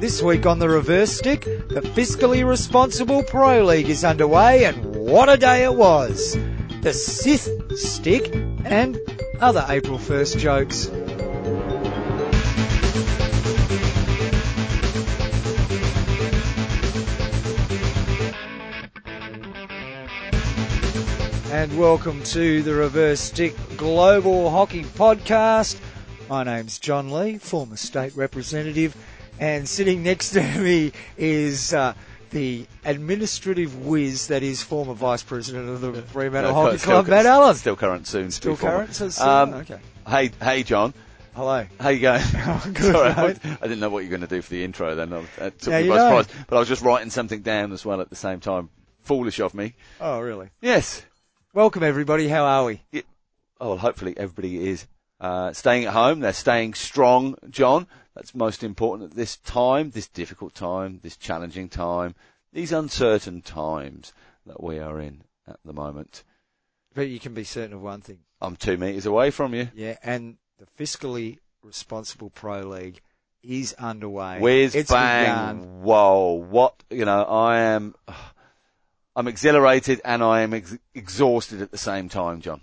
This week on the reverse stick, the fiscally responsible Pro League is underway and what a day it was. The Sith stick and other April 1st jokes. And welcome to the Reverse Stick Global Hockey Podcast. My name's John Lee, former state representative, and sitting next to me is uh, the administrative whiz that is former vice president of the Fremantle No, Hockey still- Club, Matt Allen. Still current soon. Still current? So still- Um, okay. Hey, hey, John. Hello. How you going? Good, Sorry, I. I didn't know what you were going to do for the intro. Then I- took Yeah, me by know. surprise. But I was just writing something down as well at the same time. Foolish of me. Oh, really? Yes. Welcome, everybody. How are we? Oh, well, hopefully everybody is uh, staying at home. They're staying strong, John. That's most important at this time, this difficult time, this challenging time, these uncertain times that we are in at the moment. But you can be certain of one thing. I'm two metres away from you. Yeah, and the fiscally responsible Pro League is underway. Whiz It's bang! begun. Whoa! What you know? I am. I'm exhilarated and I am ex- exhausted at the same time, John.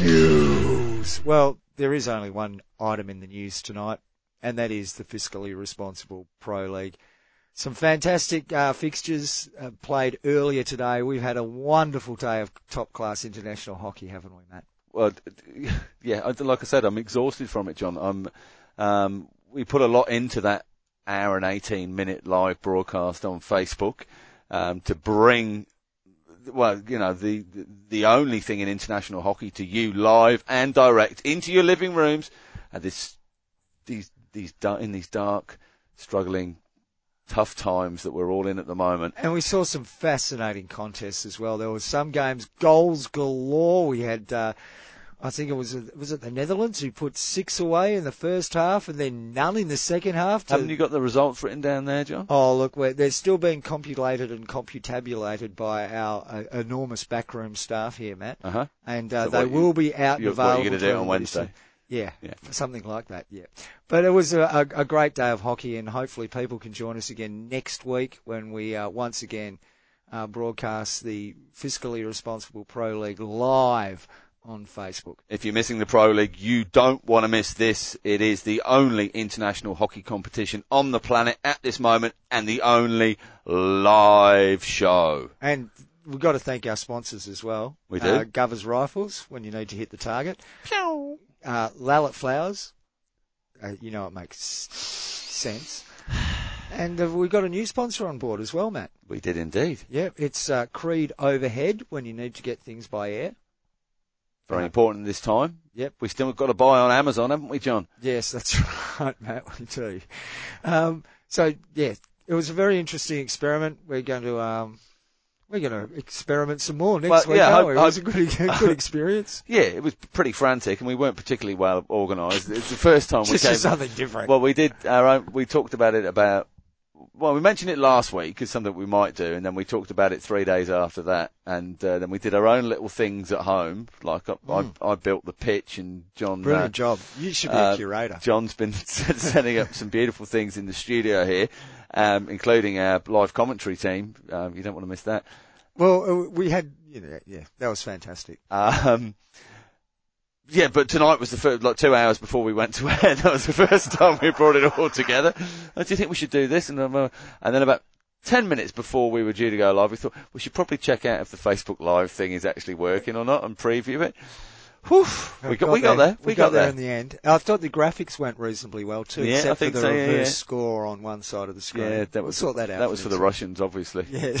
News. Well, there is only one item in the news tonight, and that is the fiscally responsible Pro League. Some fantastic uh, fixtures uh, played earlier today. We've had a wonderful day of top class international hockey, haven't we, Matt? Well, yeah, like I said, I'm exhausted from it, John. I'm. Um, we put a lot into that hour and 18 minute live broadcast on Facebook um, to bring. Well, you know, the, the only thing in international hockey to you live and direct into your living rooms at this these these in these dark, struggling, tough times that we're all in at the moment. And we saw some fascinating contests as well. There were some games, goals galore. We had, uh, I think it was, was it the Netherlands who put six away in the first half and then none in the second half. to- Haven't you got the results written down there, John? Oh, look, we're, they're still being compulated and computabulated by our uh, enormous backroom staff here, Matt. Uh huh. And uh, So they you- will be out and You're, what available. you're going to do on. Wednesday? Yeah, Yeah. something like that. Yeah, but it was a, a, a great day of hockey, and hopefully people can join us again next week when we uh, once again uh, broadcast the fiscally responsible Pro League live on Facebook. If you're missing the Pro League, you don't want to miss this. It is the only international hockey competition on the planet at this moment and the only live show. And we've got to thank our sponsors as well. We do. Uh, Govers Rifles when you need to hit the target. Uh, Lallet Flowers. Uh, you know it makes sense. And uh, we've got a new sponsor on board as well, Matt. We did indeed. Yeah, it's uh, Creed Overhead when you need to get things by air. Very important this time. Yep. We still got to buy on Amazon, haven't we, John? Yes, that's right, Matt. We do. Um, so yeah, it was a very interesting experiment. We're going to um, we're going to experiment some more next Well, week. yeah, hope- we? It was a good, a good experience. Yeah, it was pretty frantic and we weren't particularly well organised. It's the first time we Just came. something different. Well, we did our own, we talked about it about, well, we mentioned it last week as something we might do, and then we talked about it three days after that, and uh, then we did our own little things at home. Like I, Mm. I, I built the pitch, and John, Brilliant uh, job. You should be uh, a curator. John's been setting up some beautiful things in the studio here, um, including our live commentary team. Um, you don't want to miss that. Well, uh, we had, you know, yeah, that was fantastic. Um, yeah, but tonight was the first, like two hours before we went to air. That was the first time we brought it all together. Oh, do you think we should do this? And, um, uh, and then about ten minutes before we were due to go live, we thought we should probably check out if the Facebook Live thing is actually working or not and preview it. Whew, we got, we got there. We, We got, got there there. in the end. I thought the graphics went reasonably well too, Yeah, except I think for the so, reverse yeah. score on one side of the screen. Yeah, that We'll was sort that out. That was for the Russians, obviously. Yeah.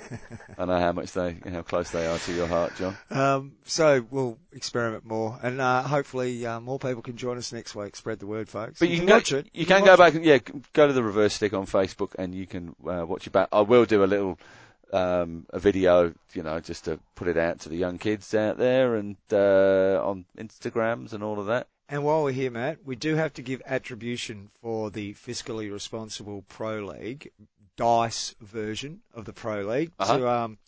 I know how much they, how close they are to your heart, John. Um, so we'll experiment more, and uh, hopefully uh, more people can join us next week. Spread the word, folks. But you, can, watch go, it. You, can, go watch back and yeah, go to the reverse stick on Facebook and you can uh, watch it back. I will do a little um, a video, you know, just to put it out to the young kids out there and uh, on Instagrams and all of that. And while we're here, Matt, we do have to give attribution for the fiscally responsible Pro League dice version of the Pro League Uh-huh. to um,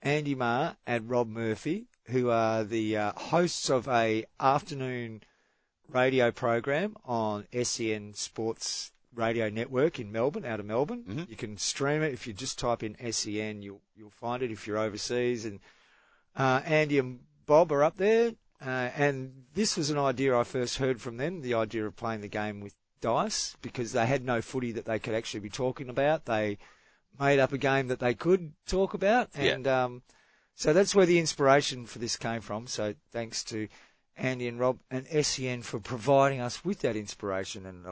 Andy Maher and Rob Murphy who are the uh, hosts of a afternoon radio program on SEN Sports Radio Network in Melbourne, out of Melbourne. Mhm. You can stream it if you just type in SEN. You'll you'll find it if you're overseas. And uh, Andy and Bob are up there. Uh, and this was an idea I first heard from them. The idea of playing the game with dice because they had no footy that they could actually be talking about. They made up a game that they could talk about, Yeah. and um, so that's where the inspiration for this came from. So thanks to Andy and Rob and SEN for providing us with that inspiration and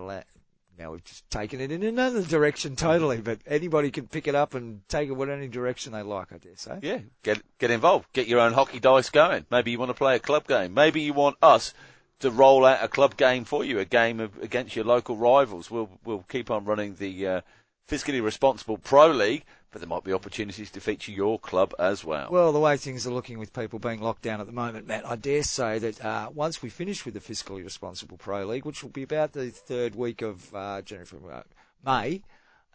now we've just taken it in another direction totally, but anybody can pick it up and take it what any direction they like, I dare say. Yeah, get get involved. Get your own hockey dice going. Maybe you want to play a club game. Maybe you want us to roll out a club game for you, a game of, against your local rivals. We'll we'll keep on running the uh, fiscally responsible pro league, but there might be opportunities to feature your club as well. Well, the way things are looking with people being locked down at the moment, Matt, I dare say that uh, once we finish with the fiscally responsible pro league, which will be about the third week of uh, January, February, May,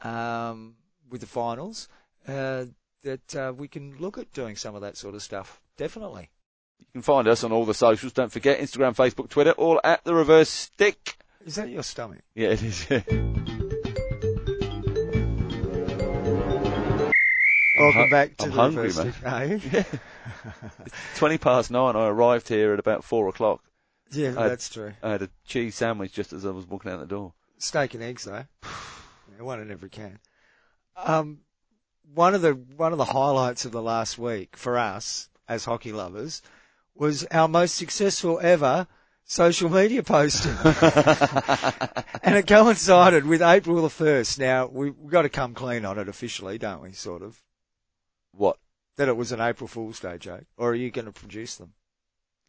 um, with the finals, uh, that uh, we can look at doing some of that sort of stuff. Definitely. you can find us on all the socials. Don't forget Instagram, Facebook, Twitter, all at the Reverse Stick. Is that your stomach? Yeah, it is. Welcome hu- back to I'm the hungry, reverse mate. stick. Are you? Twenty past nine. I arrived here at about four o'clock. Yeah, I- that's true. I had a cheese sandwich just as I was walking out the door. steak and eggs though. Yeah, one in every can. Um, one of the one of the highlights of the last week for us as hockey lovers was our most successful ever social media posting, and it coincided with April the first. Now we we've got to come clean on it officially, don't we? Sort of What? that it was an April Fool's Day joke, or are you going to produce them?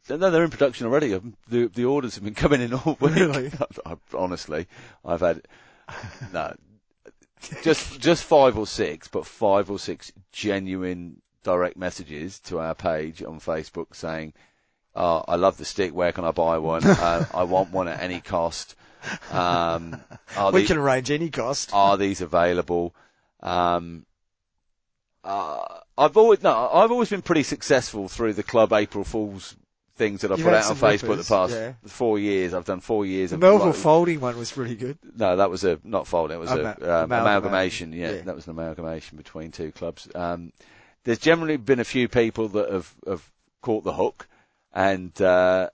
No, they're in production already. Um, The the orders have been coming in all week. Really? I, honestly, I've had no, just just five or six, but five or six genuine direct messages to our page on Facebook saying, oh, "I love the stick. Where can I buy one? uh, I want one at any cost. Um, are we these- can arrange any cost. are these available? Um, uh, I've always no, I've always been pretty successful through the club April Fools things that I've put out on Facebook rippers, the past yeah. four years. I've done four years The Melville like- folding one was pretty good. no, that was a not folding. It was Ama- a um, amalgamation. amalgamation. Yeah, Yeah. that was an amalgamation between two clubs. Um, there's generally been a few people that have have caught the hook, and uh,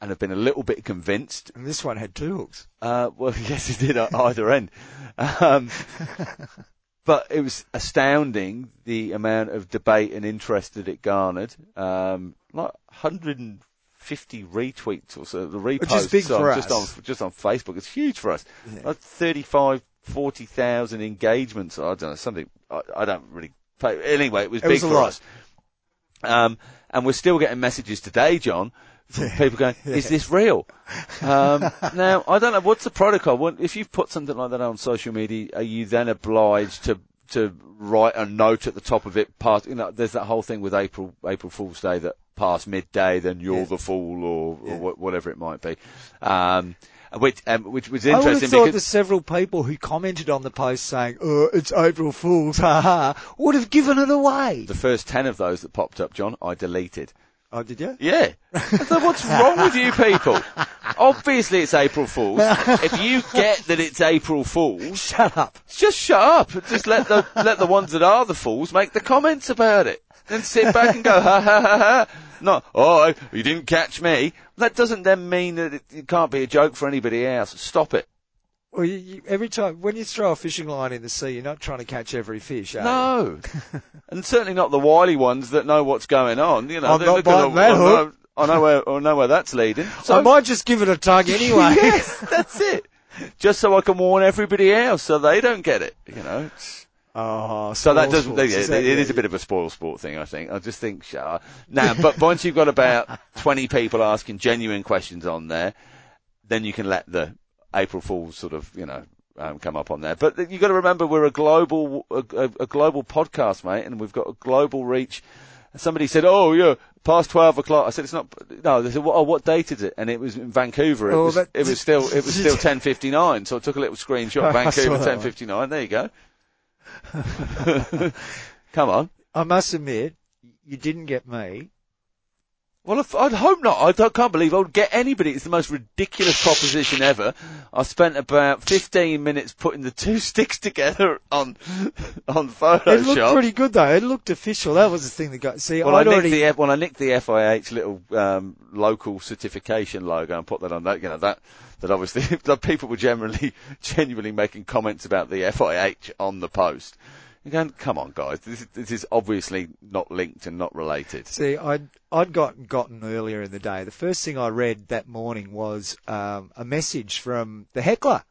and have been a little bit convinced. And this one had two hooks. Uh, well, yes, it did at either end. Um, but it was astounding the amount of debate and interest that it garnered. Um, like 150 retweets or so, the reposts Which is big on, for just us. on just on Facebook. It's huge for us. Yeah. Like 35, 40,000 engagements. I don't know something. I, I don't really. Pay. Anyway, it was It big was for lot. us. Um, and we're still getting messages today, John, people going, "Is this real?" Um, now, I don't know what's the protocol. If you've put something like that on social media, are you then obliged to to write a note at the top of it? Past, you know, there's that whole thing with April April Fool's Day that past midday, then you're Yeah. the fool, or, Yeah. or wha- whatever it might be. Um, which um, which was I would have interesting thought because the several people who commented on the post saying, "Oh, it's April Fool's, ha ha," would have given it away. the first ten of those that popped up, John, I deleted. Oh, did you? Yeah. so what's wrong with you people? Obviously it's April Fool's. If you get that it's April Fool's, Shut up. just shut up. Just let the let the ones that are the fools make the comments about it. Then sit back and go ha ha ha ha. Not oh you didn't catch me. That doesn't then mean that it, it can't be a joke for anybody else. Stop it. Well, you, you, every time when you throw a fishing line in the sea, you're not trying to catch every fish. Are you? No, and certainly not the wily ones that know what's going on. You know, I'm not biting that I know- hook. I know where I know where that's leading. So I might just give it a tug anyway. yes, that's it. Just so I can warn everybody else so they don't get it, you know. Oh, So that doesn't, is that- it is a bit of a spoil sport thing, I think. I just think, now, but once you've got about 20 people asking genuine questions on there, then you can let the April Fools sort of, you know, um, come up on there. But you've got to remember we're a global, a, a, global podcast, mate, and we've got a global reach. Somebody said, "Oh, yeah, past twelve o'clock." I said, "It's not." No, they said, "Oh, what date is it?" And it was in Vancouver. It Oh, was. that- it was still. It was still ten fifty nine. So I took a little screenshot. Vancouver ten fifty nine. There you go. Come on. I must admit, you didn't get me. Well, I'd hope not. I don't, can't believe I would get anybody. It's the most ridiculous proposition ever. I spent about 15 minutes putting the two sticks together on on Photoshop. It looked pretty good though. It looked official. That was the thing that got. See, well, I I'd nicked already. the well, I nicked the FIH little um, local certification logo and put that on that. You know that that obviously people were generally genuinely making comments about the FIH on the post. You're going, come on, guys, this is, this is obviously not linked and not related. See, I'd I'd gotten gotten earlier in the day. The first thing I read that morning was um, a message from the heckler.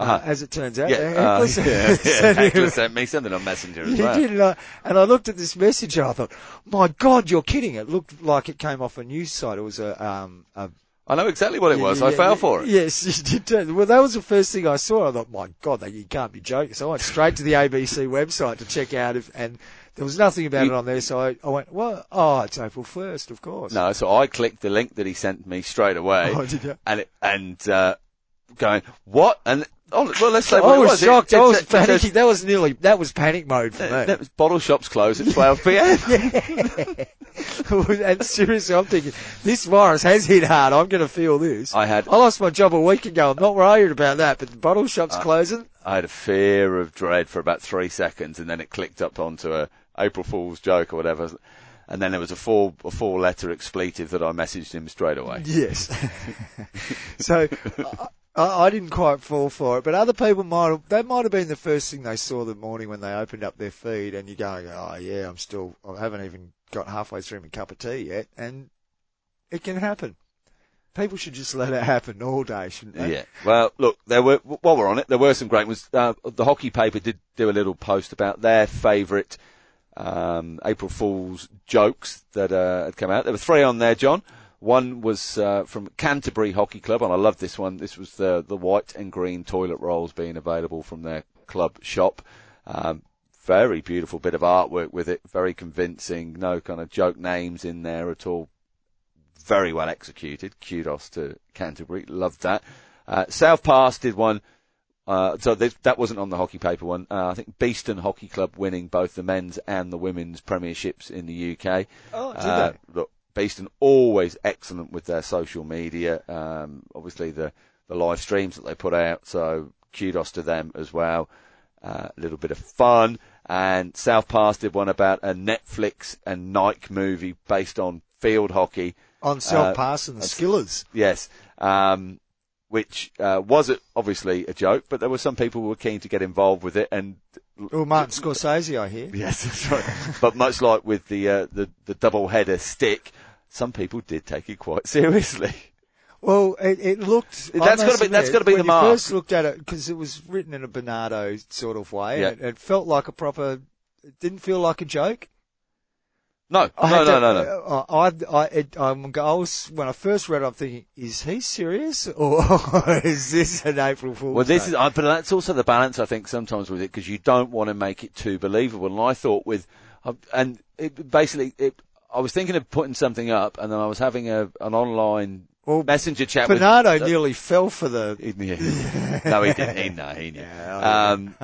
Uh, Uh-huh. as it turns out, Yeah, uh, heckler yeah, yeah. sent me- Heckler sent me something on Messenger as well. did, and I, and I looked at this message and I thought, my God, you're kidding! It looked like it came off a news site. It was a um a I know exactly what it was. I Yeah, fell yeah, for it. Yes, you did. too. Well, that was the first thing I saw. I thought, my God, that you can't be joking. So I went straight to the ABC website to check out if, and there was nothing about You- it on there. So I, I went, well, oh, it's April 1st, of course. No, so I clicked the link that he sent me straight away, Oh, did you? and it, and uh, going what? And oh, well, let's say I what it was was. Shocked. it I was it panicking. That was nearly, that was panic mode for me. That was bottle shops close at 12 p.m. and seriously, I'm thinking, this virus has hit hard. I'm going to feel this. I had I lost my job a week ago. I'm not worried about that, but the bottle shop's Uh, closing. I had a fear of dread for about three seconds, and then it clicked up onto a April Fool's joke or whatever, and then there was a four a four letter expletive that I messaged him straight away. Yes. so I, I didn't quite fall for it, but other people might have, that might have been the first thing they saw the morning when they opened up their feed and you're going, oh yeah, I'm still, I haven't even got halfway through my cup of tea yet. And it can happen. People should just let it happen all day, shouldn't they? Yeah. Well, look, there were while we're on it, there were some great ones. Uh, the hockey paper did do a little post about their favourite um, April Fool's jokes that uh, had come out. There were three on there, John. One was uh, from Canterbury Hockey Club, and I love this one. This was the the white and green toilet rolls being available from their club shop. Um, very beautiful bit of artwork with it, very convincing. No kind of joke names in there at all. Very well executed. Kudos to Canterbury. Loved that. Uh, Self Pass did one. Uh, so this, that wasn't on the hockey paper one. Uh, I think Beeston Hockey Club winning both the men's and the women's premierships in the UK. Oh, did Uh, they? look, Beeston always excellent with their social media. Um, obviously the the live streams that they put out. So kudos to them as well. Uh, a little bit of fun. And Self Pass did one about a Netflix and Nike movie based on field hockey. On Self Uh, Pass and the Skillers. Yes. Um, which uh, was obviously a joke, but there were some people who were keen to get involved with it, and Oh, Martin Scorsese, I hear. yes, that's right. but much like with the uh, the the double header stick, some people did take it quite seriously. Well, it, it looked. I That's must gotta be- that's admit, gotta be when the mark. First looked at it because it was written in a Bernardo sort of way. Yeah. And it, it felt like a proper. It didn't feel like a joke. No, I no, no, to- no, no. uh, I, I, it, I'm, I was when I first read, it, I'm thinking, is he serious or is this an April Fool's? Well, this joke? is, but that's also the balance I think sometimes with it because you don't want to make it too believable. And I thought with, uh, and it, basically, it, I was thinking of putting something up, and then I was having a an online well, messenger chat with Bernardo uh, nearly fell for the. He- yeah. no, he didn't. He, no, he knew. Yeah, Um,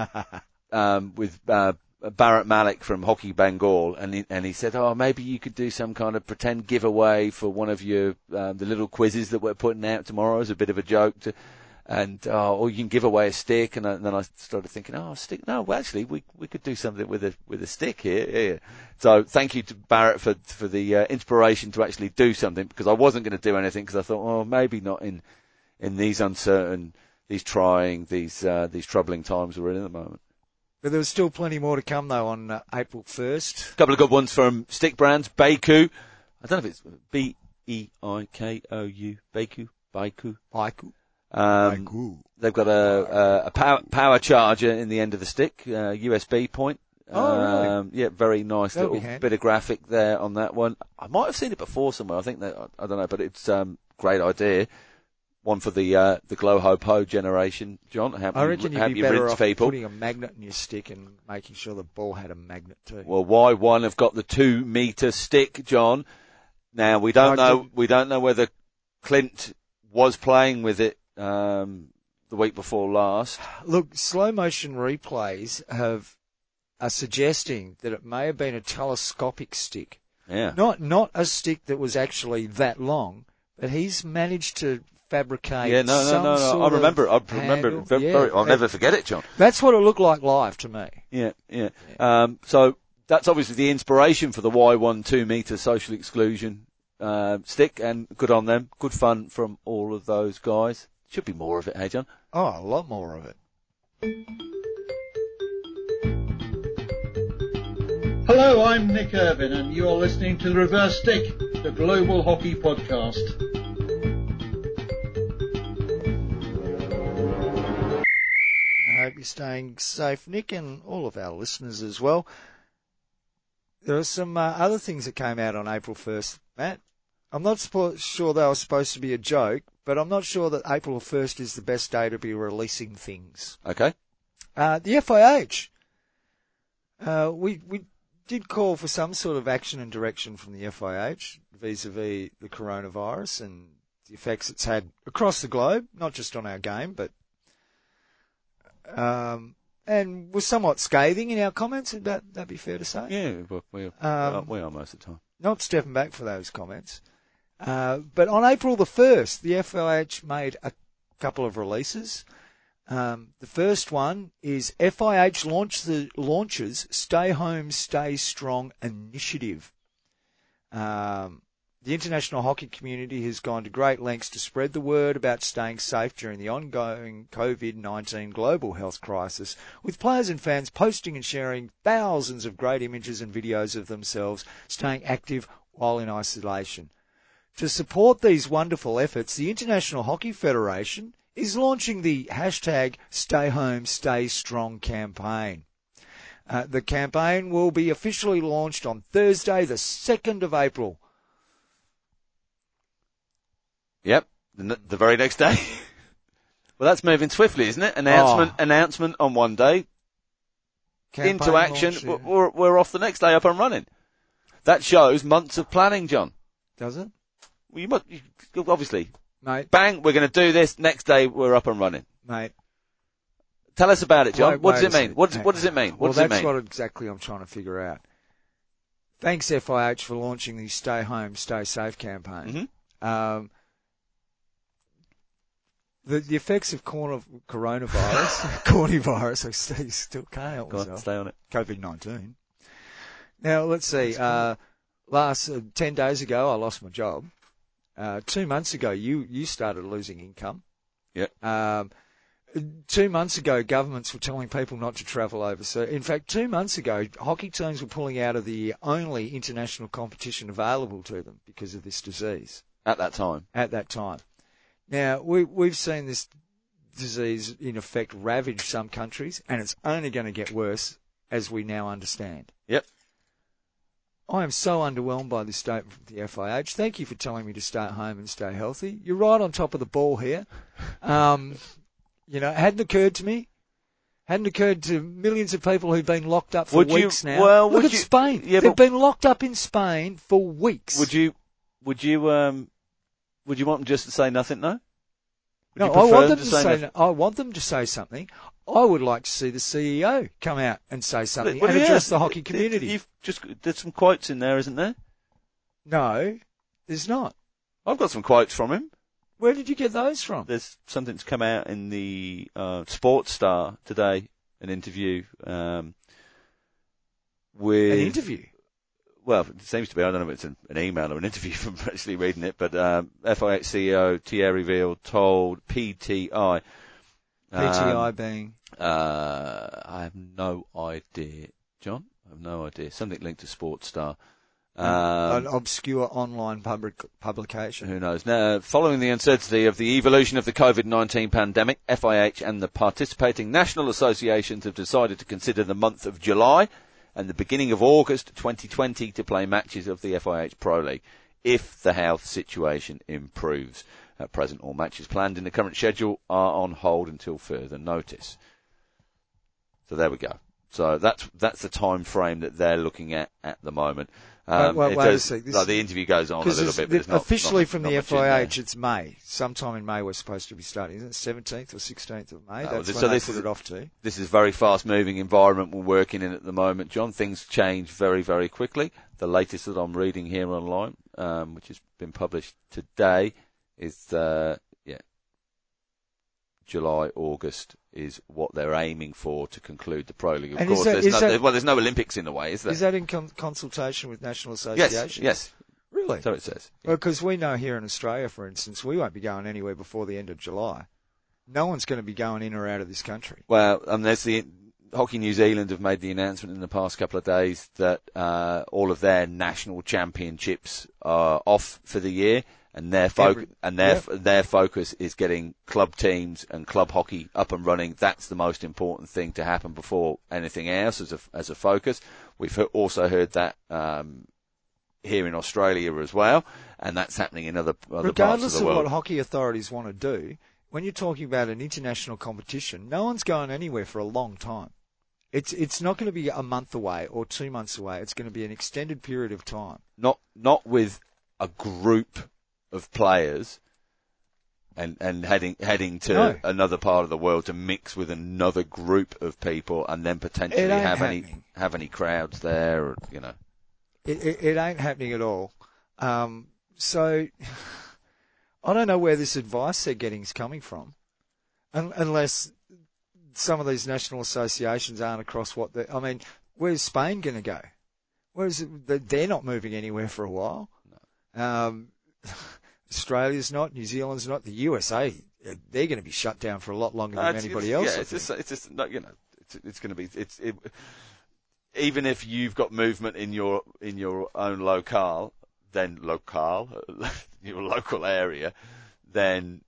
um, with uh, Barrett Malik from Hockey Bengal, and he, and he said, "Oh, maybe you could do some kind of pretend giveaway for one of your um, the little quizzes that we're putting out tomorrow as a bit of a joke to." And uh, or you can give away a stick, and, I, and then I started thinking, oh, a stick. No, well, actually, we we could do something with a with a stick here. Yeah. So thank you to Barrett for for the uh, inspiration to actually do something because I wasn't going to do anything because I thought, oh, maybe not in in these uncertain, these trying, these uh, these troubling times we're in at the moment. But there was still plenty more to come though on uh, April 1st. A couple of good ones from stick brands, Baiku. I don't know if it's B E I K O U, Baiku, Baiku. Aiku. Um, they've got a, a, a power, power charger in the end of the stick, uh, USB point. Oh, really? um, yeah, very nice That'll little bit of graphic there on that one. I might have seen it before somewhere. I think that I don't know, but it's um, great idea. One for the uh, the glow ho po generation, John. Help I reckon you'd be you better off people. putting a magnet in your stick and making sure the ball had a magnet too. Well, why one have got the two meter stick, John? Now we don't I know. didn't- We don't know whether Clint was playing with it um, the week before last. Look, slow motion replays have are suggesting that it may have been a telescopic stick. Yeah. Not not a stick that was actually that long, but he's managed to fabricate. Yeah, no, no, no, no. I remember. I remember. handle. Very, Yeah. very, I'll never forget it, John. That's what it looked like live to me. Yeah, yeah. Um, so that's obviously the inspiration for the Y1 two meter social exclusion uh, stick, and good on them. Good fun from all of those guys. Should be more of it, hey John? Oh, a lot more of it. Hello, I'm Nick Irvin, and you're listening to The Reverse Stick, the Global Hockey Podcast. I hope you're staying safe, Nick, and all of our listeners as well. There are some uh, other things that came out on April 1st, Matt. I'm not sure they were supposed to be a joke, but I'm not sure that April 1st is the best day to be releasing things. Okay. Uh, the FIH. Uh, we, we did call for some sort of action and direction from the FIH vis-a-vis the coronavirus and the effects it's had across the globe, not just on our game, but um, and was somewhat scathing in our comments. Would that that be fair to say? Yeah, we, we, Um, we are most of the time. Not stepping back for those comments. Uh, but on April the 1st, the FIH made a couple of releases. Um, the first one is FIH launch the, launches Stay Home, Stay Strong initiative. Um, the international hockey community has gone to great lengths to spread the word about staying safe during the ongoing COVID-19 global health crisis, with players and fans posting and sharing thousands of great images and videos of themselves staying active while in isolation. To support these wonderful efforts, the International Hockey Federation is launching the hashtag Stay Home, Stay Strong campaign. Uh, the campaign will be officially launched on Thursday, the 2nd of April. Yep. The, the very next day. well, that's moving swiftly, isn't it? Announcement, Oh. announcement on one day, Campaign into action. launch, yeah. we're, we're off the next day, up and running. That shows months of planning, John. Does it? You must, you, obviously, Mate, bang, we're going to do this. Next day, we're up and running. mate. Tell us about it, John. Wait- what does it mean? What does, what does it mean? What well, does it that's what exactly I'm trying to figure out. Thanks FIH for launching the Stay Home, Stay Safe campaign. Mhm. Um, the, the effects of corona, coronavirus, coronavirus, I still, still can't help Go on, myself. stay on it. COVID nineteen. Now let's see. Uh, last uh, ten days ago, I lost my job. Uh, two months ago, you you started losing income. Yep. Um, two months ago, governments were telling people not to travel overseas. In fact, two months ago, hockey teams were pulling out of the only international competition available to them because of this disease At that time. at that time. Now, we, we've seen this disease in effect ravage some countries, and it's only going to get worse as we now understand. Yep. I am so underwhelmed by this statement from the FIH. Thank you for telling me to stay at home and stay healthy. You're right on top of the ball here. Um, you know, it hadn't occurred to me. Hadn't occurred to millions of people who've been locked up for Would you- weeks now. well, Look would at you- Spain. yeah, They've been locked up in Spain for weeks. Would you, would you, um, would you want them just to say nothing, no? Would No, you I want them to say. nothing? I want them to say something. I would like to see the CEO come out and say something Well, and yeah, address the hockey it- it- community. You've just, there's some quotes in there, isn't there? no, there's not. I've got some quotes from him. Where did you get those from? There's something that's come out in the uh, Sports Star today, an interview um, with An interview. well, it seems to be. I don't know if it's an, an email or an interview from actually reading it, but um, FIH CEO Thierry Weil told PTI. PTI um, being uh, I have no idea, John. I have no idea. Something linked to Sports Star. an Um, obscure online public publication. who knows? Now, following the uncertainty of the evolution of the COVID-19 pandemic, FIH and the participating national associations have decided to consider the month of July and the beginning of August 2020 to play matches of the FIH Pro League if the health situation improves. At present, all matches planned in the current schedule are on hold until further notice. So there we go. So that's that's the time frame that they're looking at at the moment. Um, wait, it wait a does, this- like the interview goes on a little bit, but not, officially not- from not the much in there. FIH, it's May. Sometime in May we're supposed to be starting. Isn't it 17th or 16th of May? Oh, That's this- when so they this put is- it off to. This is a very fast moving environment we're working in at the moment. John, things change very, very quickly. The latest that I'm reading here online, um, which has been published today, is uh, yeah, July, August is what they're aiming for to conclude the Pro League. Of And course, that- there's no, that- well, there's no Olympics in the way, is there? Is that in con- consultation with national associations? yes. yes. Really? So it says. Well, because we know here in Australia, for instance, we won't be going anywhere before the end of July. No one's going to be going in or out of this country. Well, um, there's the Hockey New Zealand have made the announcement in the past couple of days that uh, all of their national championships are off for the year, and their focus and their their focus is getting club teams and club hockey up and running. That's the most important thing to happen before anything else as a as a focus. We've also heard that. Um, here in Australia as well, and that's happening in other other parts of Regardless the of, world. what hockey authorities want to do, when you're talking about an international competition, no one's going anywhere for a long time. It's it's not going to be a month away or two months away. It's going to be an extended period of time. not not with a group of players and and heading heading to No. another part of the world to mix with another group of people and then potentially have any have any crowds there or, you know It, it, it ain't happening at all. Um, so I don't know where this advice they're getting is coming from, Un- unless some of these national associations aren't across what they. I mean, where's Spain going to go? Where's they're not moving anywhere for a while. Um, Australia's not, New Zealand's not, the USA. They're going to be shut down for a lot longer than it's- anybody else. yeah I it's just it's just no, you know it's it's going to be it's it, even if you've got movement in your in your own locale then locale your local area then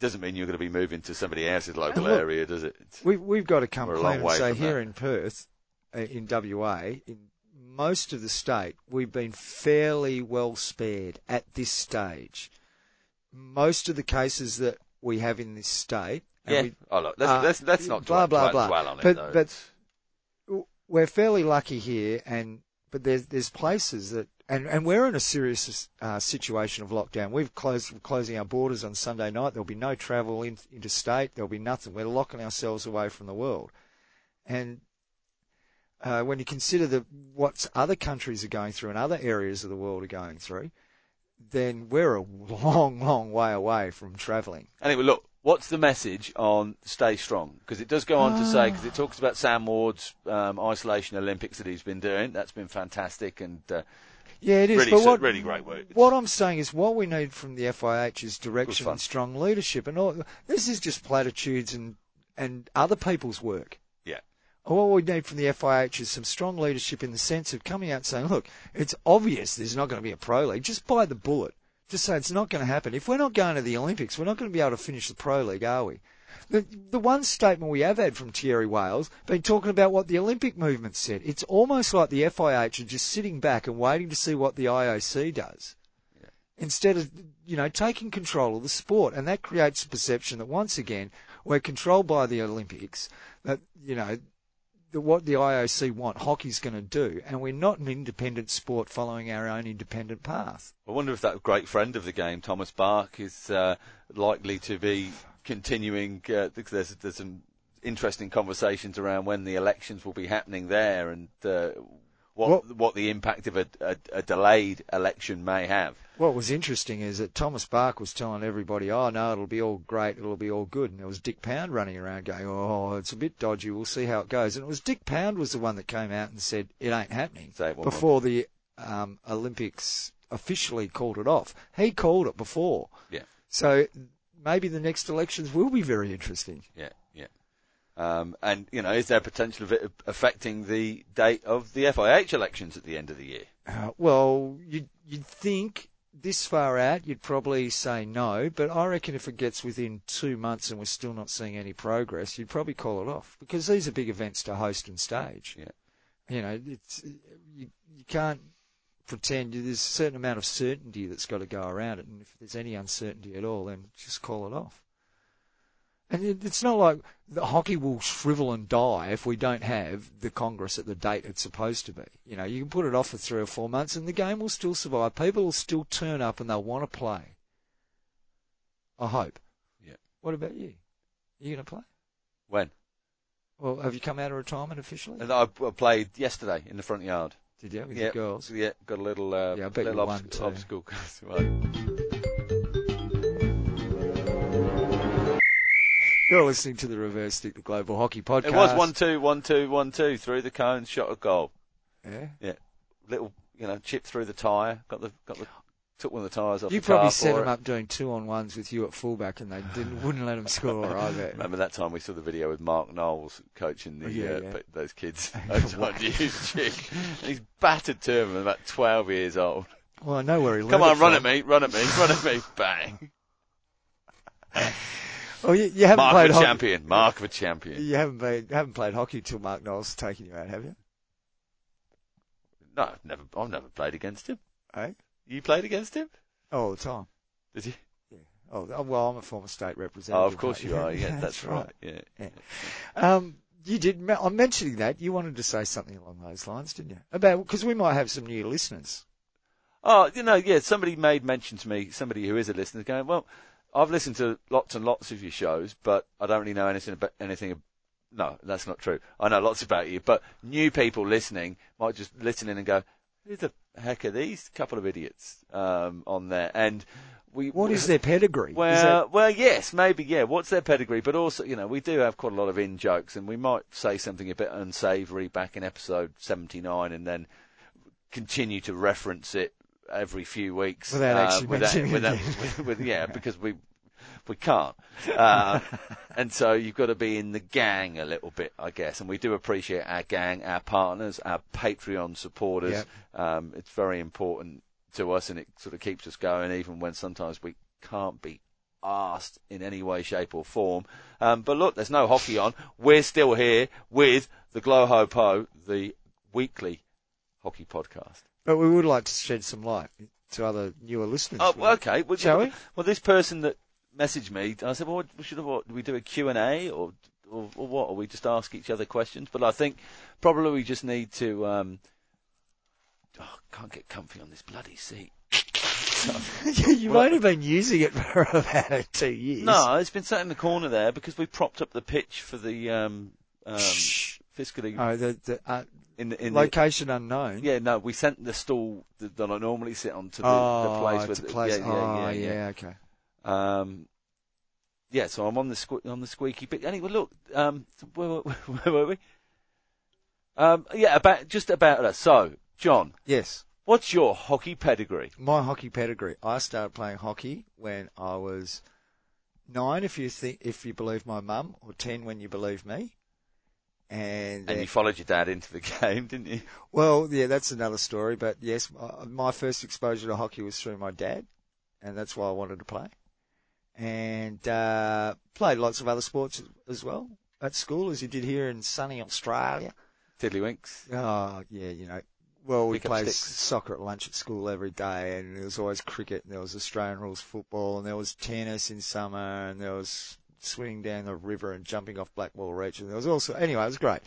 doesn't mean you're going to be moving to somebody else's local look, area does it It's- We, we've got to come clean long and way say here that. in Perth, uh, in WA, in most of the state, we've been fairly well spared at this stage. Most of the cases that we have in this state, Yeah. we- oh, look, let's, uh, let's, let's not blah, blah, blah. dwell on it. But- though. but- we're fairly lucky here, and but there's there's places that and, and we're in a serious uh, situation of lockdown. We've closed we're closing our borders on Sunday night. There'll be no travel in, interstate. There'll be nothing. We're locking ourselves away from the world. And uh, when you consider the what other countries are going through and other areas of the world are going through, then we're a long, long way away from travelling. Anyway, look, what's the message on stay strong? Because it does go on to say, because it talks about Sam Ward's um, isolation Olympics that he's been doing. That's been fantastic and uh, Yeah, it is. really, but what, really great work. What I'm saying is, what we need from the FIH is direction and strong leadership, and all, this is just platitudes and and other people's work. What we need from the FIH is some strong leadership in the sense of coming out and saying, look, it's obvious there's not going to be a pro league. Just buy the bullet. Just say it's not going to happen. If we're not going to the Olympics, we're not going to be able to finish the pro league, are we? The, the one statement we have had from Thierry Weil been talking about what the Olympic movement said. It's almost like the FIH are just sitting back and waiting to see what the IOC does. Instead of, you know, taking control of the sport. And that creates a perception that once again, we're controlled by the Olympics, that, you know, what the IOC want hockey's going to do. And we're not an independent sport following our own independent path. I wonder if that great friend of the game, Thomas Bach, is uh, likely to be continuing. Uh, there's there's some interesting conversations around when the elections will be happening there and uh, what What- what the impact of a, a, a delayed election may have. What was interesting is that Thomas Bach was telling everybody, oh no, it'll be all great, it'll be all good. And there was Dick Pound running around going, oh, it's a bit dodgy, we'll see how it goes. And it was Dick Pound was the one that came out and said, it ain't happening. It one before the um, Olympics officially called it off. He called it before. Yeah. So maybe the next elections will be very interesting. Yeah, yeah. Um, and you know, is there potential of it affecting the date of the FIH elections at the end of the year? Uh, well, you'd, you'd think this far out, you'd probably say no, but I reckon if it gets within two months and we're still not seeing any progress, you'd probably call it off because these are big events to host and stage. Yeah. You know, it's you, you can't pretend there's a certain amount of certainty that's got to go around it, and if there's any uncertainty at all, then just call it off. And it, it's not like the hockey will shrivel and die if we don't have the Congress at the date it's supposed to be. You know, you can put it off for three or four months and the game will still survive. People will still turn up and they'll want to play. I hope. Yeah. What about you? Are you going to play? When? Well, have you come out of retirement officially? And I, played yesterday in the front yard. Did you with yeah, the girls? Yeah, got a little, uh, Yeah, I bet you little won obst- too. obstacle course. Right. You're listening to the Reverse Stick, the Global Hockey Podcast. It was one two, one two, one two through the cone, shot a goal. Yeah. Yeah. Little, you know, chip through the tyre. Got the, got the, took one of the tyres off You probably set them it. up doing two on ones with you at fullback, and they didn't wouldn't let them score. I bet. Remember that time we saw the video with Mark Knowles coaching the Yeah, uh, yeah. those kids over on YouTube. And he's battered to him, at about 12 years old. Well, I know where he learned Come on, run from. at me, run at me, run at me, bang. Oh, you, you haven't Mark played of a hockey. champion, Mark of a champion. You haven't played haven't played hockey till Mark Knowles has taken you out, have you? No, I've never, I've never played against him. Eh? You played against him? All the time. Did you? Oh, oh, well, I'm a former state representative. Oh, of course you are. Yeah, that's right. Yeah. Um, you did. I'm mentioning that you wanted to say something along those lines, didn't you? About because we might have some new listeners. Oh, you know, yeah, somebody made mention to me, somebody who is a listener, going, well, I've listened to lots and lots of your shows, but I don't really know anything about anything. No, that's not true. I know lots about you, but new people listening might just listen in and go, who the heck are these couple of idiots um, on there? And we, What is their pedigree? Well, that- well, yes, maybe, yeah. What's their pedigree? But also, you know, we do have quite a lot of in jokes, and we might say something a bit unsavoury back in episode seventy-nine, and then continue to reference it every few weeks Without uh, actually without- it without- again. with, with- yeah, because we we can't, uh, and so you've got to be in the gang a little bit, I guess. And we do appreciate our gang, our partners, our Patreon supporters. Um, it's very important to us, and it sort of keeps us going, even when sometimes we can't be asked in any way, shape, or form. Um, but look, there's no hockey on. We're still here with the Glow Ho Po, the weekly hockey podcast. But we would like to shed some light to other newer listeners. Oh, well, okay. Well, Shall we? Well, this person that messaged me, I said, well, what, should have, what, do we do a Q&A or, or, or what? Or we just ask each other questions? But I think probably we just need to, um, oh, can't get comfy on this bloody seat. You've Well- only been using it for about two years. No, it's been sat in the corner there because we propped up the pitch for the, um, um, fiscally Oh, the, the uh, in the, in the, location unknown. yeah, no, we sent the stool that, that I normally sit on to the, oh, the place with, place. yeah, yeah, oh, yeah, yeah. okay. Um, yeah, so I'm on the sque- on the squeaky bit. Anyway, look, um, where, were- where were we? Um, yeah, about just about us. So, John, Yes. what's your hockey pedigree? My hockey pedigree. I started playing hockey when I was nine, if you think, if you believe my mum, or ten when you believe me. And, And then- you followed your dad into the game, didn't you? well, yeah, that's another story. But yes, uh, my first exposure to hockey was through my dad, and that's why I wanted to play. And uh, played lots of other sports as well at school, as you did here in sunny Australia. Tiddlywinks. Oh, yeah, you know. Well, we Pick played soccer at lunch at school every day, and there was always cricket, and there was Australian rules football, and there was tennis in summer, and there was swimming down the river and jumping off Blackwall Reach, and there was also, anyway, it was great.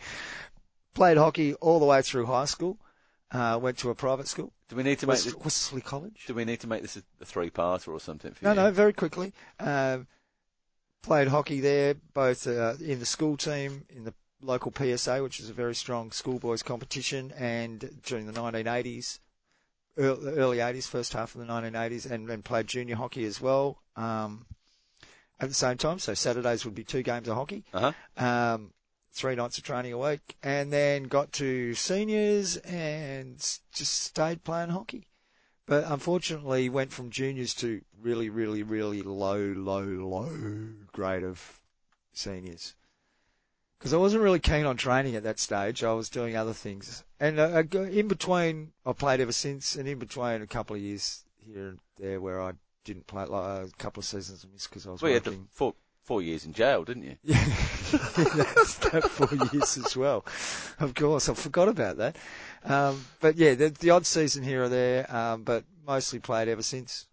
Played hockey all the way through high school, uh, went to a private school, Do we need to make this, Wesley College. Do we need to make this a, three-parter or something? For No, you? no, very quickly. Um, played hockey there, both uh, in the school team, in the local PSA, which is a very strong schoolboys competition, and during the 1980s, early, early 80s, first half of the 1980s, and, and played junior hockey as well um, at the same time. So Saturdays would be two games of hockey, Uh-huh. um, three nights of training a week, and then got to seniors and just stayed playing hockey. But unfortunately, went from juniors to really, really, really low, low, low grade of seniors. Because I wasn't really keen on training at that stage. I was doing other things. And uh, in between, I played ever since, and in between a couple of years here and there where I didn't play, like a couple of seasons I missed because I was Well, you had four, four years in jail, didn't you? Yeah, that's that four years as well. Of course, I forgot about that. Um, but yeah, the, the odd season here or there, um, but mostly played ever since.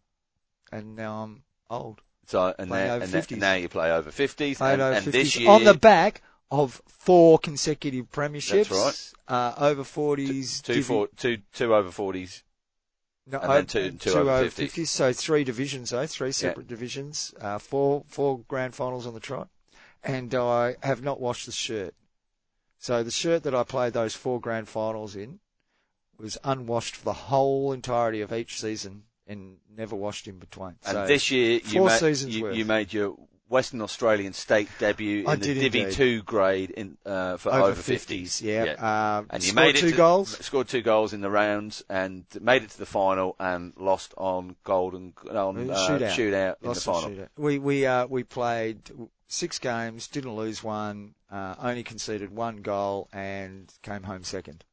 And now I'm old. So and, now, over and 50s. now you play over fifties, and, over and this year on the back of four consecutive premierships. That's Uh, over 40s. two, divi- four, two, two over forties. No, And then o- two- two two over over 50s. 50s. So three divisions, though, three separate divisions, uh, four four grand finals on the trot. And I have not washed the shirt. So the shirt that I played those four grand finals in was unwashed for the whole entirety of each season and never washed in between. And so this year you seasons you, you made your Western Australian state debut I in the Divi indeed. two grade in uh, for over fifties. yeah. Um, and you scored made it two to- goals. scored two goals in the rounds, and made it to the final, and lost on golden on uh, Shootout. shootout in Lost the final. shootout. We we uh, we played six games, didn't lose one, uh, only conceded one goal, and came home second.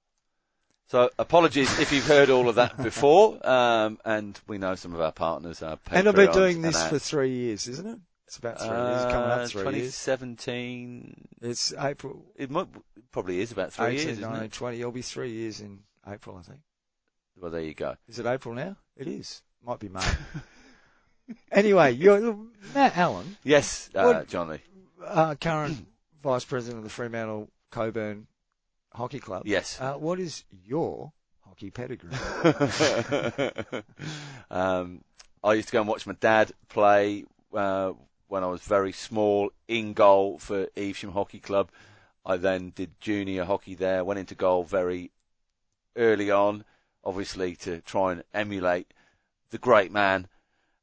So apologies if you've heard all of that before, um, and we know some of our partners are. Paying And I've been doing this for three years, isn't it? It's about three years, coming uh, up three years. 2017. It's April It might, probably is about three 18, years, isn't 19, it? 20. It'll be three years in April, I think. Well, there you go. Is it April now? It is. Might be May. anyway, you're Matt Allen, Yes, uh, What- Johnny. uh, current vice president of the Fremantle Cockburn Hockey Club. Yes. Uh, what is your hockey pedigree? um, I used to go and watch my dad play uh, when I was very small in goal for Evesham Hockey Club. I then did junior hockey there, went into goal very early on, obviously to try and emulate the great man.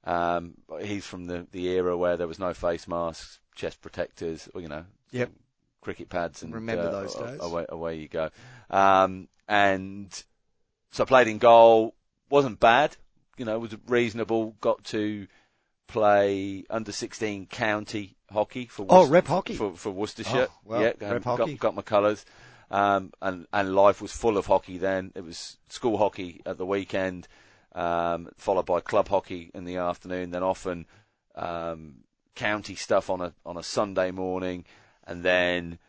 Um, he's from the, the era where there was no face masks, chest protectors, or, you know, Yep. cricket pads, and Remember uh, those days. Away, away you go. Um, and so I played in goal, wasn't bad, you know, was reasonable. Got to play under 16 county hockey for Oh, rep hockey. for, for Worcestershire. Oh, well, yeah, rep got, hockey. got my colours. Um, and, and life was full of hockey then. It was school hockey at the weekend, um, followed by club hockey in the afternoon, then often, um, county stuff on a, on a Sunday morning, and then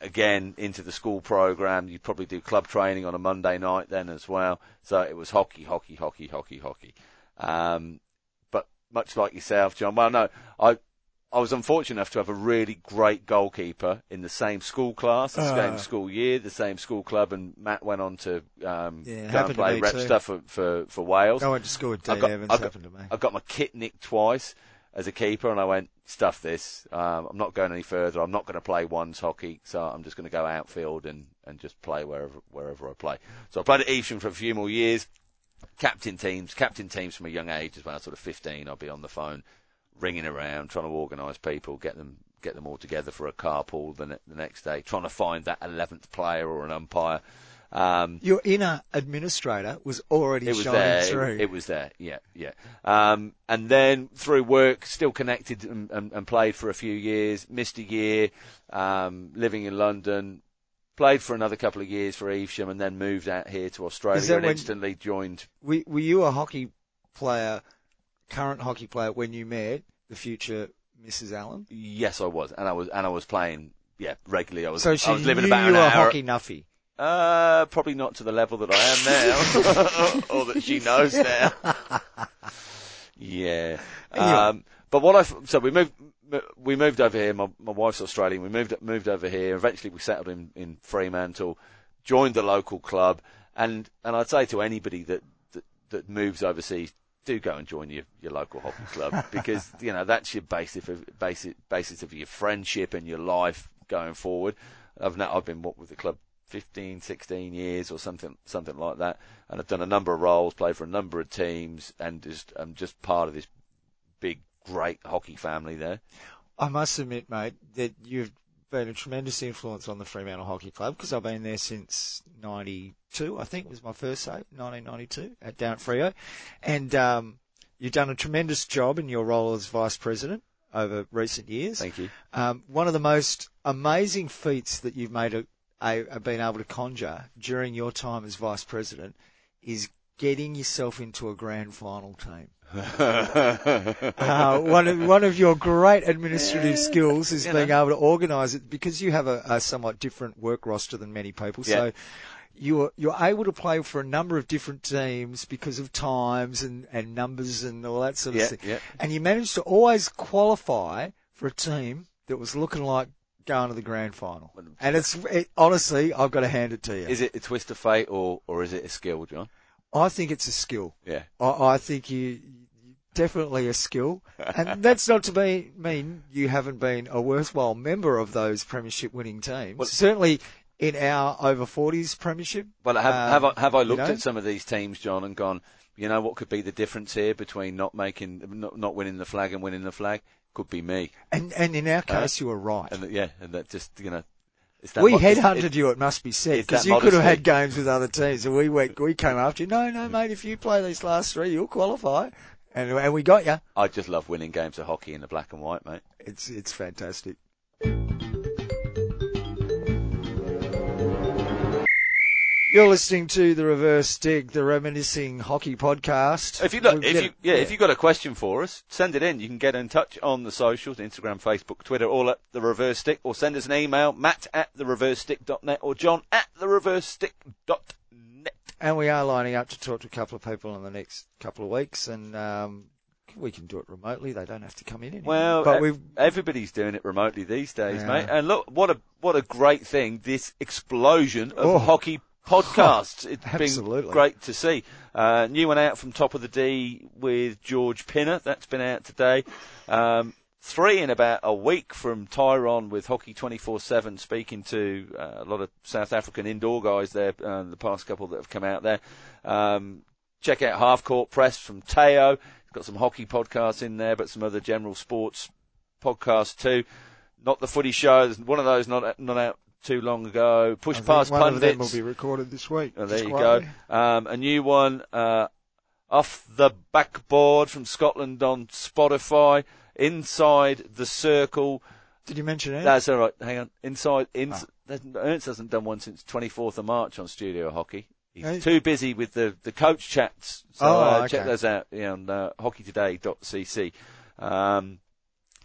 again into the school program. You'd probably do club training on a Monday night then as well. So it was hockey, hockey, hockey, hockey, hockey. Um, much like yourself, John, well, no, I, I was unfortunate enough to have a really great goalkeeper in the same school class, the Ah. same school year, the same school club, and Matt went on to um, Yeah, go and play rep too. stuff for, for, for Wales. I went to school with Dean got- Evans. I got- happened to me. I got my kit nicked twice as a keeper, and I went, stuff this. Um, I'm not going any further. I'm not going to play ones hockey, so I'm just going to go outfield and, and just play wherever wherever I play. So I played at Evesham for a few more years. Captain teams, captain teams from a young age as well. Sort of 15, I'll be on the phone, ringing around, trying to organise people, get them get them all together for a carpool the, ne- the next day, trying to find that 11th player or an umpire. Um, Your inner administrator was already it was shining there. through. It, it was there. Yeah, yeah. Um, and then through work, still connected and, and, and played for a few years. Missed a year, um, living in London. Played for another couple of years for Evesham, and then moved out here to Australia and instantly joined. were, were you a hockey player, current hockey player, when you met the future Mrs. Allen? Yes, I was, and I was, and I was playing. Yeah, regularly. I was. So she I was living knew about you an were a hour. hockey nuffy. Uh, probably not to the level that I am now, or that she knows now. yeah. Um, but what I so we moved we moved over here. My my wife's Australian. We moved moved over here. Eventually, we settled in in Fremantle, joined the local club, and and I'd say to anybody that that, that moves overseas. Do go and join your, your local hockey club because you know that's your basis of basis basis of your friendship and your life going forward. I've now I've been what with the club 15, 16 years or something, something like that. And I've done a number of roles, played for a number of teams, and just, I'm just part of this big, great hockey family there. I must admit, mate, that you've been a tremendous influence on the Fremantle Hockey Club because I've been there since '92. I think was my first save, 1992 at down at Freo, and um, you've done a tremendous job in your role as vice president over recent years. Thank you. Um, one of the most amazing feats that you've made a, a, a been able to conjure during your time as vice president is getting yourself into a grand final team. Uh, one of one of your great administrative skills is you being know. able to organise it because you have a, a somewhat different work roster than many people. So you're you're able to play for a number of different teams because of times and, and numbers and all that sort of Yeah, thing. yeah. And you managed to always qualify for a team that was looking like going to the grand final. And it's it, honestly, I've got to hand it to you. Is it a twist of fate or, or is it a skill, John? I think it's a skill. Yeah. I, I think you- definitely a skill, and that's not to be, mean you haven't been a worthwhile member of those premiership winning teams. Well- Certainly in our over 40s premiership. Well, have, Um, have I have I you looked know? at some of these teams, John, and gone, you know, what could be the difference here between not making, not, not winning the flag and winning the flag? Could be me, And and in our Huh? case, you were right. and yeah, and that just you know, we mo- headhunted it- you, it must be said, because you could have had games with other teams, and we went, we came after you. No, no, mate, if you play these last three, you'll qualify, and and we got you. I just love winning games of hockey in the black and white, mate. It's it's fantastic. You're listening to the Reverse Stick, the reminiscing hockey podcast. If you look, if you yeah, if you've got a question for us, send it in. You can get in touch on the socials, Instagram, Facebook, Twitter, all at the Reverse Stick, or send us an email, Matt at the Reverse Stick.net or John at the Reverse Stick.net. and we are lining up to talk to a couple of people in the next couple of weeks, and um, we can do it remotely. They don't have to come in anymore. Well, but e- we've everybody's doing it remotely these days, Yeah. mate. And look, what a what a great thing! This explosion of Oh. hockey podcasts. It's Absolutely. been great to see. Uh, new one out from Top of the D with George Pinner. That's been out today. Um, three in about a week from Tyron with Hockey 24/7, speaking to uh, a lot of South African indoor guys there. Uh, the past couple that have come out there. Um, check out Half Court Press from Teo. He's got some hockey podcasts in there, but some other general sports podcasts too. Not the Footy Show. There's one of those not not out too long ago. Push past one of them pundits. will be recorded this week. Oh, there you go. Um, a new one, uh, off the backboard from Scotland on Spotify. Inside the circle. Did you mention it? That's all right. Hang on. Inside. Ins- Ah. Ernst hasn't done one since 24th of March on Studio Hockey. He's Hey. too busy with the, the coach chats. So Oh, uh, okay. check those out yeah, on uh, hockeytoday.cc. Um,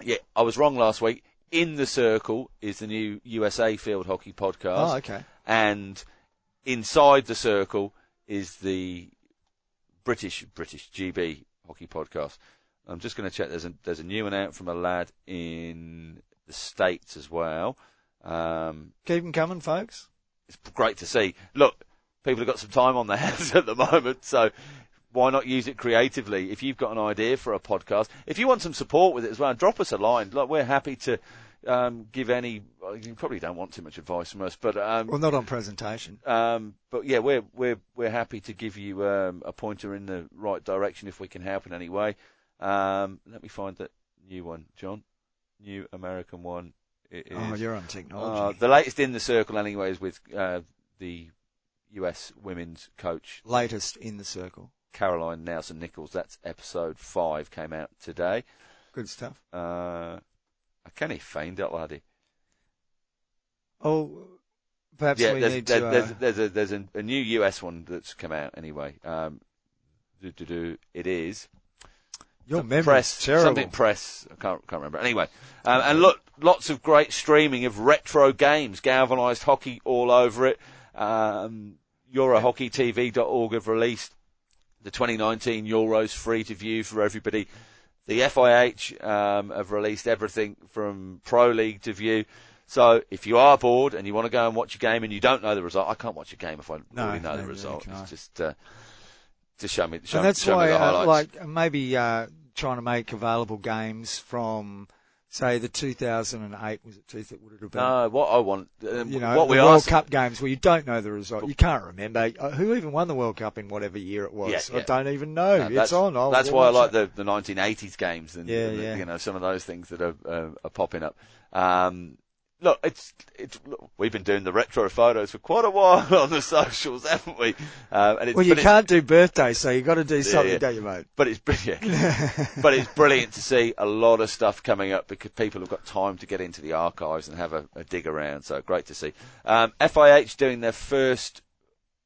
yeah, I was wrong last week. In the Circle is the new USA Field Hockey podcast oh, okay. and inside the circle is the British British GB hockey podcast. I'm just going to check. There's a there's a new one out from a lad in the states as well. Um, Keep them coming, folks. it's great to see. Look, people have got some time on their hands at the moment, so why not use it creatively? If you've got an idea for a podcast, if you want some support with it as well, drop us a line. Like we're happy to um, give any. You probably don't want too much advice from us, but um, Well, not on presentation. um, but yeah, we're we're we're happy to give you um, a pointer in the right direction if we can help in any way. Um, let me find that new one, John. New American one. It is. Oh, you're on Uh, technology. the latest in the circle, anyway, is with uh, the US women's coach Latest in the circle. Caroline Nelson Nichols. That's episode five, came out today. Good stuff. Uh, I can't even find it, laddie. Oh, perhaps yeah, we there's, need to. Uh, there's, there's, a, there's a, a new US one that's come out anyway. Um, do, do, do, it is your press, terrible. something press. I can't, can't remember. Anyway, um, and look, lots of great streaming of retro games, galvanised hockey all over it. Um, EuroHockeyTV.org have released the 2019 Euros free to view for everybody. The FIH um, have released everything from Pro League to view. So if you are bored and you want to go and watch a game and you don't know the result, I can't watch a game if I No, already know no, the result. I. It's just uh, just show me, show, and that's show why, uh, like, maybe uh, trying to make available games from, say, the 2008 was it? Would it have been? No, what I want, um, you know, what we World ask, Cup games where you don't know the result. You can't remember Uh, who even won the World Cup in whatever year it was. Yeah, I don't even know. No, it's on. I'll, that's why I like it. the, the 1980s games and, Yeah, and the- yeah. you know some of those things that are, uh, are popping up. Um, look, it's it's look, we've been doing the retro photos for quite a while on the socials, haven't we? Um, and it's, Well, you can't do birthdays, so you've got to do something, yeah. don't you, mate? But it's brilliant. but it's brilliant to see a lot of stuff coming up because people have got time to get into the archives and have a, a dig around. So great to see. Um, FIH doing their first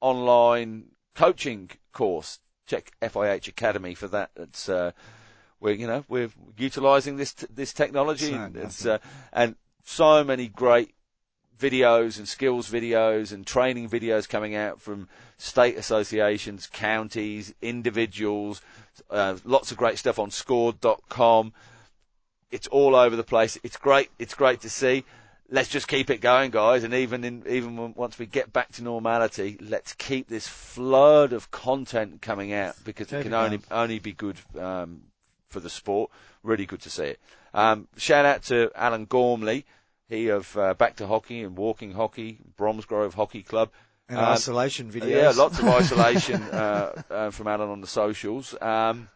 online coaching course. Check FIH Academy for that. It's uh, we're you know we're utilising this t- this technology. So it's uh, and so many great videos and skills videos and training videos coming out from state associations, counties, individuals. Uh, lots of great stuff on scored.com. It's all over the place. It's great. It's great to see. Let's just keep it going, guys. And even in, even when, once we get back to normality, let's keep this flood of content coming out because it can only only be good um, for the sport. Really good to see it. Um, shout out to Alan Gormley, he of uh, Back to Hockey and Walking Hockey, Bromsgrove Hockey Club. And Um, isolation videos. Yeah, lots of isolation uh, uh, from Alan on the socials. Um,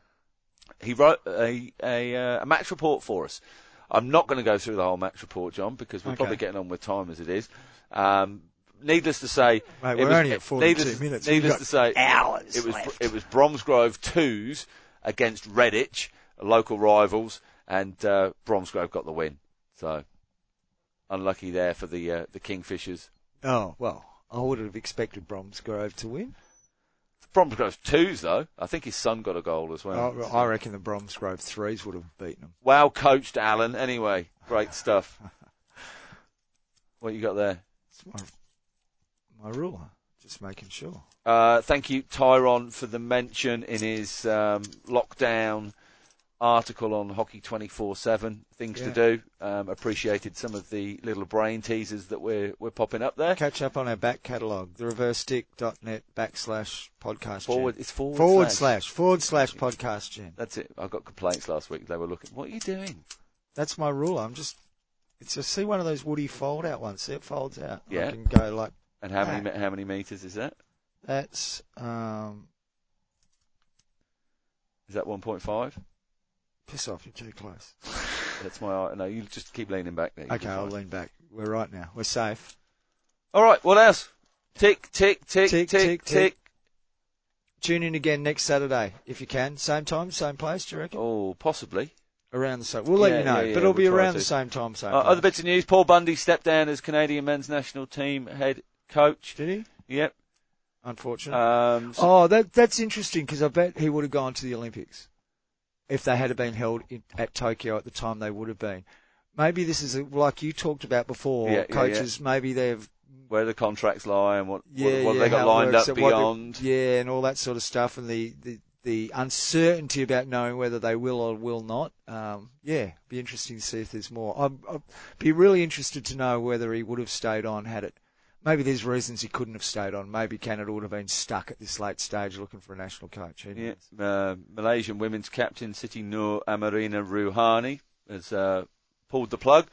he wrote a, a, uh, a match report for us. I'm not going to go through the whole match report, John, because we're Okay. probably getting on with time as it is. Um, needless to say, Mate, we're was- only at 42 needless, minutes. Needless to say, hours it was left. it was Bromsgrove twos against Redditch, local rivals, and uh, Bromsgrove got the win. So unlucky there for the uh, the Kingfishers. Oh, well, I would have expected Bromsgrove to win. Bromsgrove twos though. I think his son got a goal as well. I, I reckon the Bromsgrove threes would have beaten them. Well coached, Alan. Anyway, great stuff. what you got there? It's my, my ruler. Just making sure. Uh, thank you, Tyron, for the mention in his um, lockdown article on Hockey 24/7. Things to do. Um, appreciated some of the little brain teasers that we're we're popping up there. Catch up on our back catalogue, the thereversestick.net backslash podcast. Forward, Gen. it's forward, forward slash. slash forward slash podcast gen. That's it. I got complaints last week. They were looking. What are you doing? That's my rule. I'm just. It's a see one of those woody fold out ones. See it folds out. Yeah. I can go like And how many how many meters is that? that's. Um, Is that 1.5? Piss off. You're too close. That's my. No, you just keep leaning back there. Okay, I'll lean back. We're right now. We're safe. All right. What else? Tick tick tick Tick, tick tick. Tune in again next Saturday if you can. Same time, same place. Do you reckon? Oh, possibly. Around the same. We'll let Yeah, you know, yeah, yeah, but it'll be we'll try around to. the same time, same Uh, place. other bits of news: Paul Bundy stepped down as Canadian men's national team head coach. Did he? Yep. Unfortunate. Um, so- oh, that that's interesting because I bet he would have gone to the Olympics if they had been held in, at Tokyo at the time. They would have been. Maybe this is a, like you talked about before. Yeah, yeah, coaches, maybe they've where the contracts lie and what yeah, what, what yeah, they got lined works, up beyond. yeah, and all that sort of stuff, and the, the the uncertainty about knowing whether they will or will not. Um, yeah, be interesting to see if there's more. I'd, I'd be really interested to know whether he would have stayed on had it. Maybe there's reasons he couldn't have stayed on. Maybe Canada would have been stuck at this late stage looking for a national coach. Yeah, uh, Malaysian women's captain Siti Nur Amarina Ruhani has uh, pulled the plug.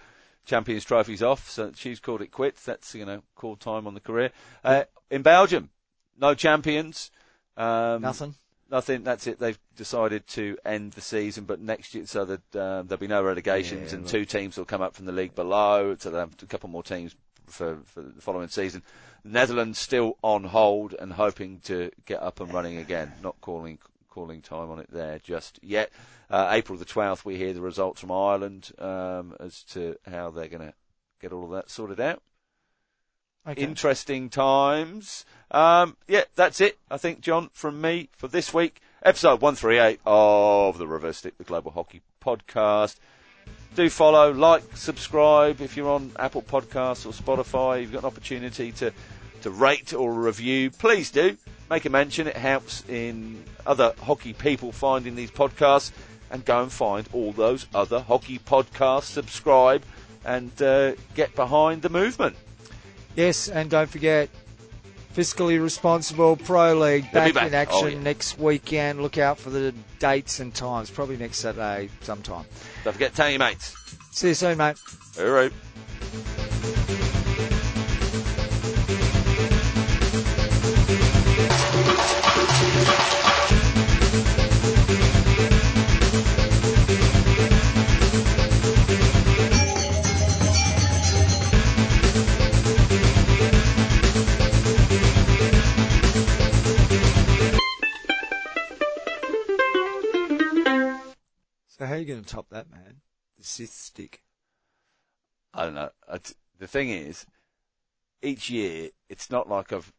Champions Trophy's off, so she's called it quits. That's you know called time on the career. Uh, in Belgium, no champions. Um, Nothing. Nothing. That's it. They've decided to end the season, but next year, so that uh, there'll be no relegations, Yeah, and right. two teams will come up from the league below. So they'll have a couple more teams for, for the following season. The Netherlands still on hold and hoping to get up and running again. Not calling calling time on it there just yet. Uh, April the 12th, we hear the results from Ireland um, as to how they're going to get all of that sorted out Okay. interesting times. Um, yeah, that's it. I think, John, from me for this week, episode 138 of the Reverse Stick, the Global Hockey Podcast. Do follow, like, subscribe if you're on Apple Podcasts or Spotify. You've got an opportunity to, to rate or review. Please do. Make a mention. It helps in other hockey people finding these podcasts. And go and find all those other hockey podcasts. Subscribe and uh, get behind the movement. Yes, and don't forget, fiscally responsible Pro League They'll back, in oh, action Oh, yeah. next weekend. Look out for the dates and times. Probably next Saturday sometime. Don't forget to tell your mates. See you soon, mate. All right. You going to top that, man? The Sith stick. I don't know. The thing is, each year, it's not like I've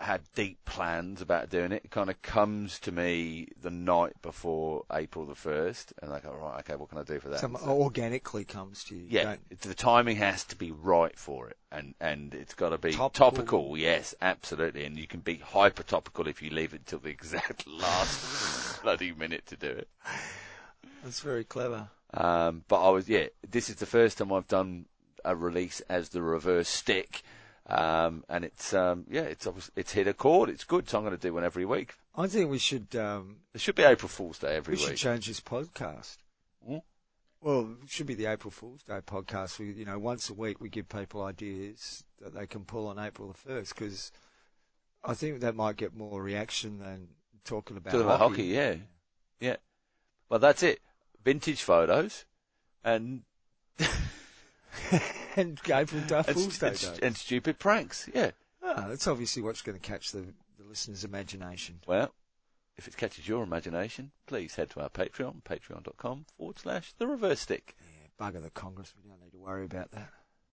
had deep plans about doing it. It kind of comes to me the night before April the 1st, and I go, right, okay, what can I do for that? Some So- organically comes to you. yeah, the timing has to be right for it, and and it's got to be Topical. topical. Yes, absolutely, and you can be hyper topical if you leave it till the exact last bloody minute to do it. That's very clever. Um, but I was, yeah, this is the first time I've done a release as the reverse stick. Um, and it's, um, yeah, it's, it's hit a chord. It's good. So I'm going to do one every week. I think we should um, It should be April Fool's Day every week. we should change this podcast. Hmm? Well, it should be the April Fool's Day podcast. We, you know, once a week we give people ideas that they can pull on April the first because I think that might get more reaction than talking about Talking about hockey. hockey, yeah. Yeah. Well, that's it. Vintage photos and, and April Day and, Day. and, stupid pranks. Yeah. Ah, that's obviously what's going to catch the, the listener's imagination. Well, if it catches your imagination, please head to our Patreon, patreon.com forward slash the reverse stick. Yeah, bugger the Congress. We don't need to worry about that.